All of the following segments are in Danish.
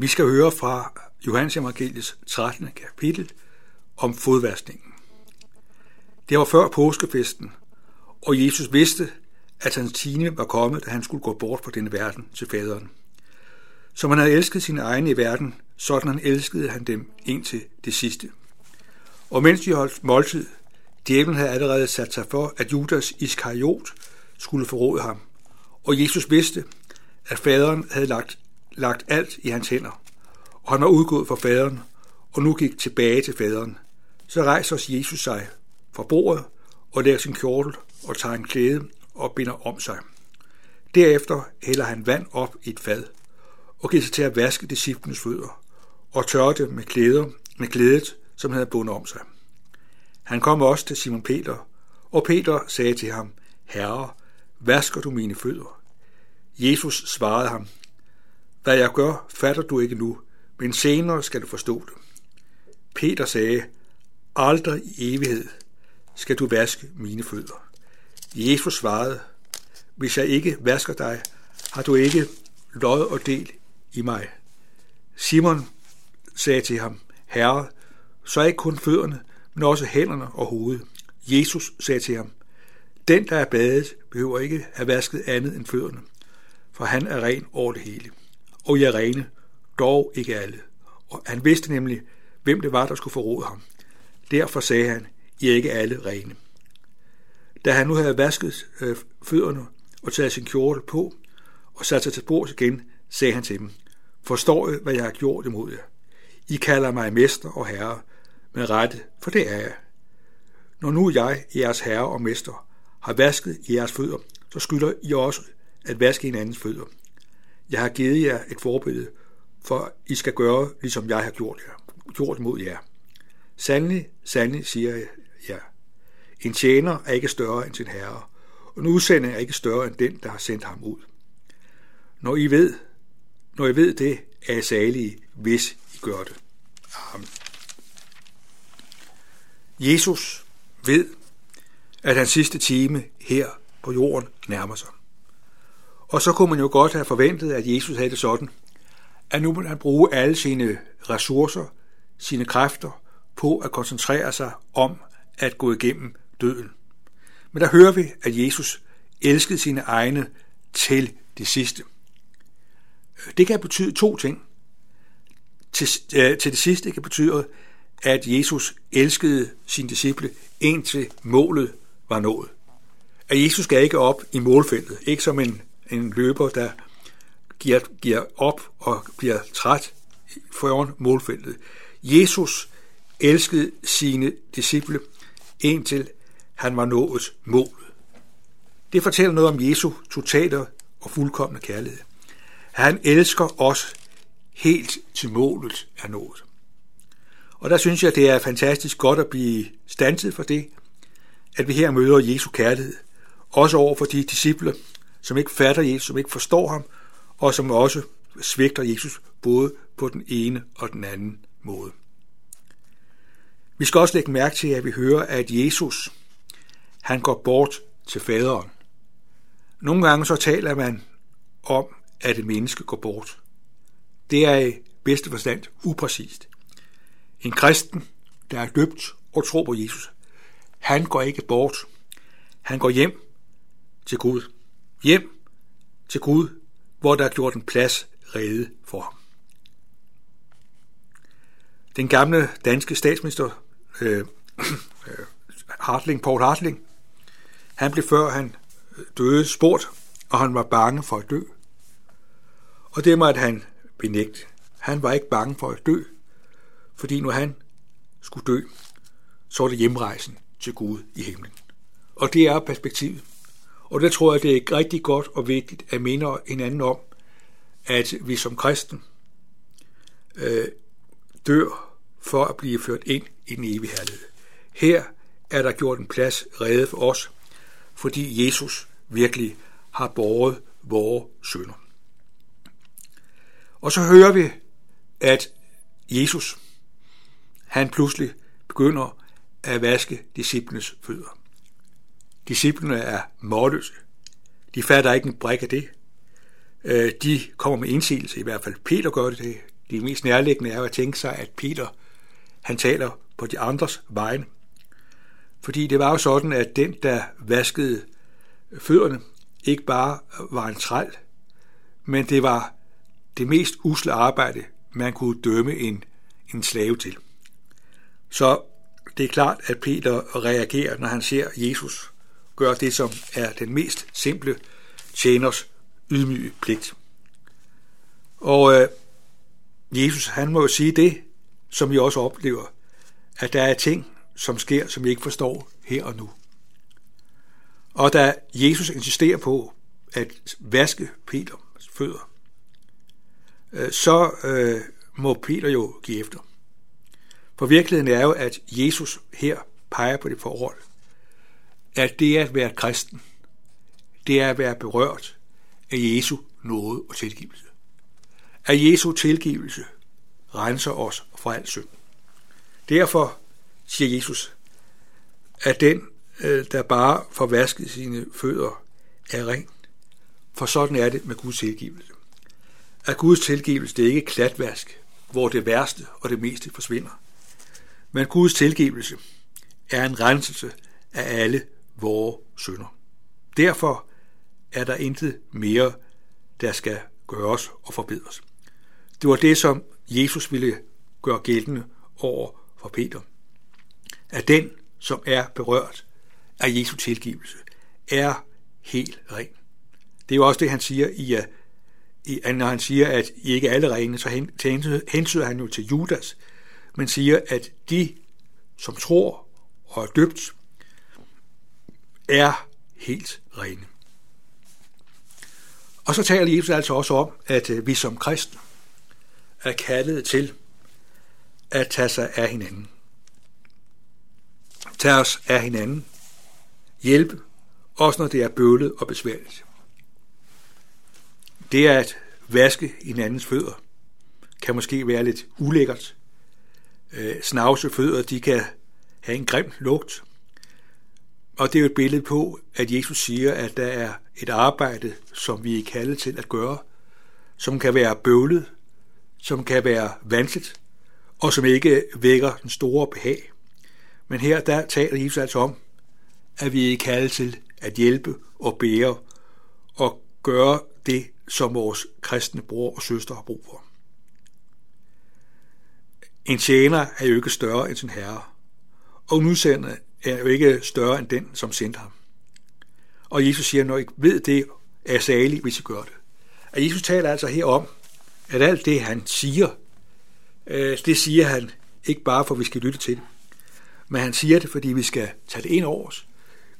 Vi skal høre fra Johannes Evangeliets 13. kapitel om fodvaskningen. Det var før påskefesten, og Jesus vidste, at hans time var kommet, da han skulle gå bort fra denne verden til faderen. Som han havde elsket sine egne i verden, sådan han elskede han dem indtil det sidste. Og mens de holdt måltid, djævlen havde allerede sat sig for, at Judas Iskariot skulle forråde ham. Og Jesus vidste, at faderen havde lagt, lagt alt i hans hænder. Og han var udgået for faderen, og nu gik tilbage til faderen. Så rejser Jesus sig fra bordet og lægger sin kjortel og tager en klæde og binder om sig. Derefter hælder han vand op i et fad og giver sig til at vaske disciplenes fødder og tørre dem med klæder med klædet, som han havde bundet om sig. Han kom også til Simon Peter, og Peter sagde til ham, Herre, vasker du mine fødder? Jesus svarede ham, hvad jeg gør, fatter du ikke nu, men senere skal du forstå det. Peter sagde, aldrig i evighed skal du vaske mine fødder. Jesus svarede, hvis jeg ikke vasker dig, har du ikke lod og del i mig. Simon sagde til ham, Herre, så ikke kun fødderne, men også hænderne og hovedet. Jesus sagde til ham, den, der er badet, behøver ikke have vasket andet end fødderne, for han er ren over det hele. Og i arene, dog ikke alle. Og han vidste nemlig, hvem det var, der skulle forråde ham. Derfor sagde han, I er ikke alle rene. Da han nu havde vasket øh, fødderne og taget sin kjortel på og sat sig til bords igen, sagde han til dem, Forstår I, hvad jeg har gjort imod jer? I kalder mig mester og herre, med rette, for det er jeg. Når nu jeg, jeres herre og mester, har vasket jeres fødder, så skylder I også at vaske hinandens fødder. Jeg har givet jer et forbillede, for I skal gøre, ligesom jeg har gjort, jer, gjort mod jer. Sandelig, sandelig, siger jeg jer. En tjener er ikke større end sin herre, og en udsending er ikke større end den, der har sendt ham ud. Når I ved, når I ved det, er I salige, hvis I gør det. Amen. Jesus ved, at hans sidste time her på jorden nærmer sig. Og så kunne man jo godt have forventet, at Jesus havde det sådan, at nu ville han bruge alle sine ressourcer, sine kræfter, på at koncentrere sig om at gå igennem døden. Men der hører vi, at Jesus elskede sine egne til det sidste. Det kan betyde to ting. Til, øh, til det sidste kan betyde, at Jesus elskede sine disciple indtil målet var nået. At Jesus skal ikke op i målfeltet, ikke som en, en løber, der giver, giver op og bliver træt foran målfeltet. Jesus elskede sine disciple indtil han var nået målet. Det fortæller noget om Jesu totale og fuldkommende kærlighed. Han elsker os helt til målet er nået. Og der synes jeg, det er fantastisk godt at blive stanset for det, at vi her møder Jesu kærlighed. Også over for de disciple, som ikke fatter Jesus, som ikke forstår ham, og som også svigter Jesus både på den ene og den anden måde. Vi skal også lægge mærke til, at vi hører, at Jesus, han går bort til faderen. Nogle gange så taler man om, at et menneske går bort. Det er i bedste forstand upræcist. En kristen, der er døbt og tror på Jesus, han går ikke bort. Han går hjem til Gud. Hjem til Gud, hvor der er gjort en plads rede for ham. Den gamle danske statsminister øh, øh Hartling, Paul Hartling, han blev før han døde spurgt, og han var bange for at dø. Og det måtte han benægte. Han var ikke bange for at dø, fordi når han skulle dø, så var det hjemrejsen til Gud i himlen. Og det er perspektivet. Og det tror jeg, det er rigtig godt og vigtigt at minde hinanden om, at vi som kristen øh, dør for at blive ført ind i den evige herlighed. Her er der gjort en plads reddet for os, fordi Jesus virkelig har båret vores sønder. Og så hører vi, at Jesus, han pludselig begynder at vaske disciplenes fødder. Disciplene er målløse. De fatter ikke en brik af det. Øh, de kommer med indsigelse, i hvert fald Peter gør det. Det mest nærliggende er at tænke sig, at Peter han taler på de andres vegne. Fordi det var jo sådan, at den, der vaskede fødderne, ikke bare var en træl, men det var det mest usle arbejde, man kunne dømme en, en slave til. Så det er klart, at Peter reagerer, når han ser Jesus gøre det, som er den mest simple tjeners ydmyge pligt. Og øh, Jesus, han må jo sige det, som vi også oplever, at der er ting, som sker, som vi ikke forstår her og nu. Og da Jesus insisterer på at vaske Peters fødder, øh, så øh, må Peter jo give efter. For virkeligheden er jo, at Jesus her peger på det forhold, at det at være kristen, det er at være berørt af Jesu nåde og tilgivelse. At Jesu tilgivelse renser os fra al synd. Derfor siger Jesus, at den, øh, der bare får vasket sine fødder, er ren. For sådan er det med Guds tilgivelse. At Guds tilgivelse det er ikke klatvask, hvor det værste og det meste forsvinder. Men Guds tilgivelse er en renselse af alle vore synder. Derfor er der intet mere, der skal gøres og forbedres. Det var det, som Jesus ville gøre gældende over for Peter. At den, som er berørt af Jesu tilgivelse, er helt ren. Det er jo også det, han siger i, øh, i når han siger, at I ikke alle rene, så hensyder han jo til Judas, men siger, at de, som tror og er døbt, er helt rene. Og så taler Jesus altså også om, at øh, vi som kristne er kaldet til at tage sig af hinanden. Tag os af hinanden. Hjælpe, også når det er bøvlet og besværligt. Det at vaske hinandens fødder kan måske være lidt ulækkert. Øh, snavse fødder, de kan have en grim lugt, og det er jo et billede på, at Jesus siger, at der er et arbejde, som vi er kaldet til at gøre, som kan være bøvlet, som kan være vanskeligt, og som ikke vækker den store behag. Men her der taler Jesus altså om, at vi er kaldet til at hjælpe og bære og gøre det, som vores kristne bror og søster har brug for. En tjener er jo ikke større end sin herre, og en udsendte er jo ikke større end den, som sendte ham. Og Jesus siger, når I ved det, er salig, hvis I gør det. Og Jesus taler altså her om, at alt det, han siger, øh, det siger han ikke bare for, at vi skal lytte til det, men han siger det, fordi vi skal tage det ind over os.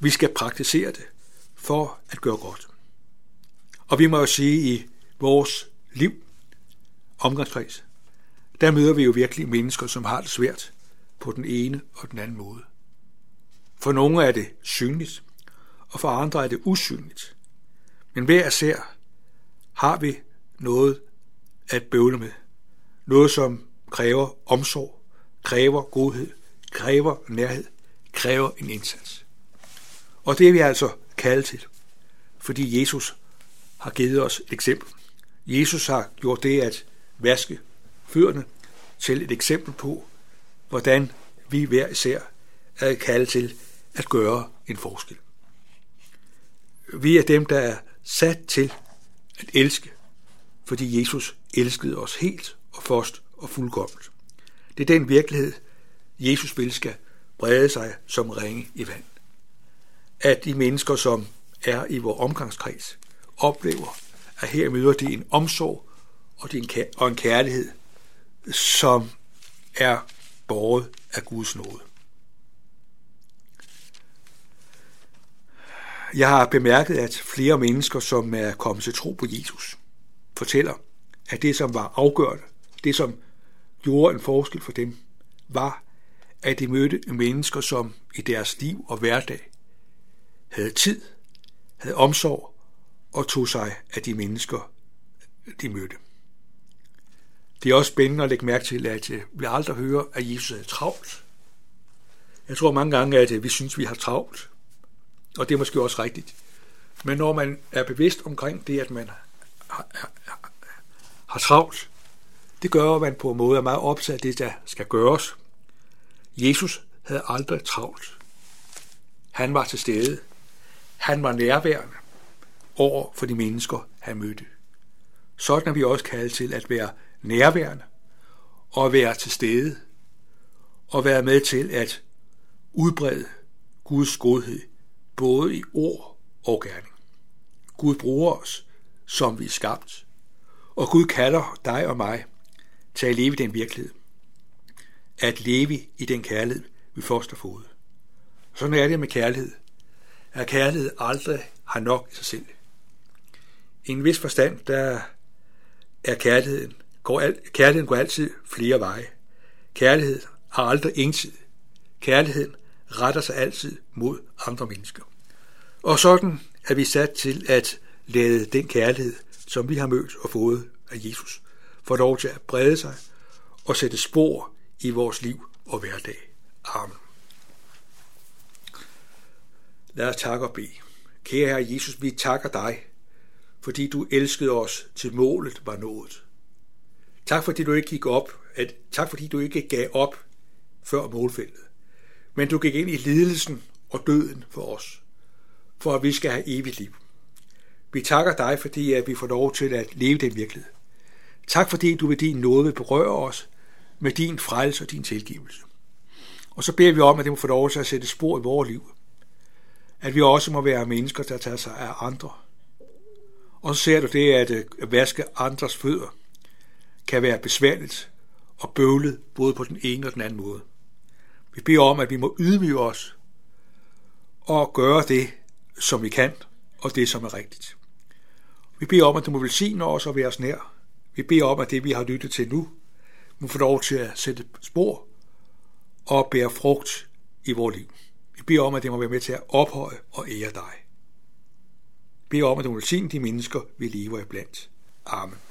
Vi skal praktisere det for at gøre godt. Og vi må jo sige, i vores liv, omgangskreds, der møder vi jo virkelig mennesker, som har det svært på den ene og den anden måde. For nogle er det synligt, og for andre er det usynligt. Men hver især har vi noget at bøvle med. Noget, som kræver omsorg, kræver godhed, kræver nærhed, kræver en indsats. Og det er vi altså kaldet til, fordi Jesus har givet os et eksempel. Jesus har gjort det at vaske fødderne til et eksempel på, hvordan vi hver især er kaldet til at gøre en forskel. Vi er dem, der er sat til at elske, fordi Jesus elskede os helt og først og fuldkomment. Det er den virkelighed, Jesus vil skal brede sig som ringe i vand. At de mennesker, som er i vores omgangskreds, oplever, at her møder de en omsorg og en kærlighed, som er båret af Guds nåde. Jeg har bemærket, at flere mennesker, som er kommet til tro på Jesus, fortæller, at det, som var afgørende, det, som gjorde en forskel for dem, var, at de mødte mennesker, som i deres liv og hverdag havde tid, havde omsorg og tog sig af de mennesker, de mødte. Det er også spændende at lægge mærke til, at vi aldrig hører, at Jesus er travlt. Jeg tror mange gange, at vi synes, at vi har travlt. Og det er måske også rigtigt. Men når man er bevidst omkring det, at man har, har, har travlt, Det gør man på en måde, er meget opsat af det, der skal gøres. Jesus havde aldrig travlt. Han var til stede. Han var nærværende over for de mennesker, han mødte. Sådan er vi også kaldet til at være nærværende og være til stede og være med til at udbrede Guds godhed, både i ord og gerning. Gud bruger os, som vi er skabt, og Gud kalder dig og mig til at leve i den virkelighed. At leve i den kærlighed, vi først har fået. Sådan er det med kærlighed. At kærlighed aldrig har nok i sig selv. I en vis forstand, der er kærligheden, går al, kærligheden går altid flere veje. Kærlighed har aldrig ensidig. Kærligheden retter sig altid mod andre mennesker. Og sådan er vi sat til at lade den kærlighed, som vi har mødt og fået af Jesus, få lov til at brede sig og sætte spor i vores liv og hverdag. Amen. Lad os takke og bede. Kære Herre Jesus, vi takker dig, fordi du elskede os til målet var nået. Tak fordi du ikke gik op, at, tak fordi du ikke gav op før målfældet men du gik ind i lidelsen og døden for os, for at vi skal have evigt liv. Vi takker dig, fordi at vi får lov til at leve den virkelighed. Tak fordi du ved din nåde vil berøre os med din frelse og din tilgivelse. Og så beder vi om, at det må få lov til at sætte spor i vores liv. At vi også må være mennesker, der tager sig af andre. Og så ser du det, at vaske andres fødder kan være besværligt og bøvlet både på den ene og den anden måde. Vi beder om, at vi må ydmyge os og gøre det, som vi kan, og det, som er rigtigt. Vi beder om, at du må velsigne os og være os nær. Vi beder om, at det, vi har lyttet til nu, må få lov til at sætte spor og bære frugt i vores liv. Vi beder om, at det må være med til at ophøje og ære dig. Vi beder om, at du må velsigne de mennesker, vi lever iblandt. Amen.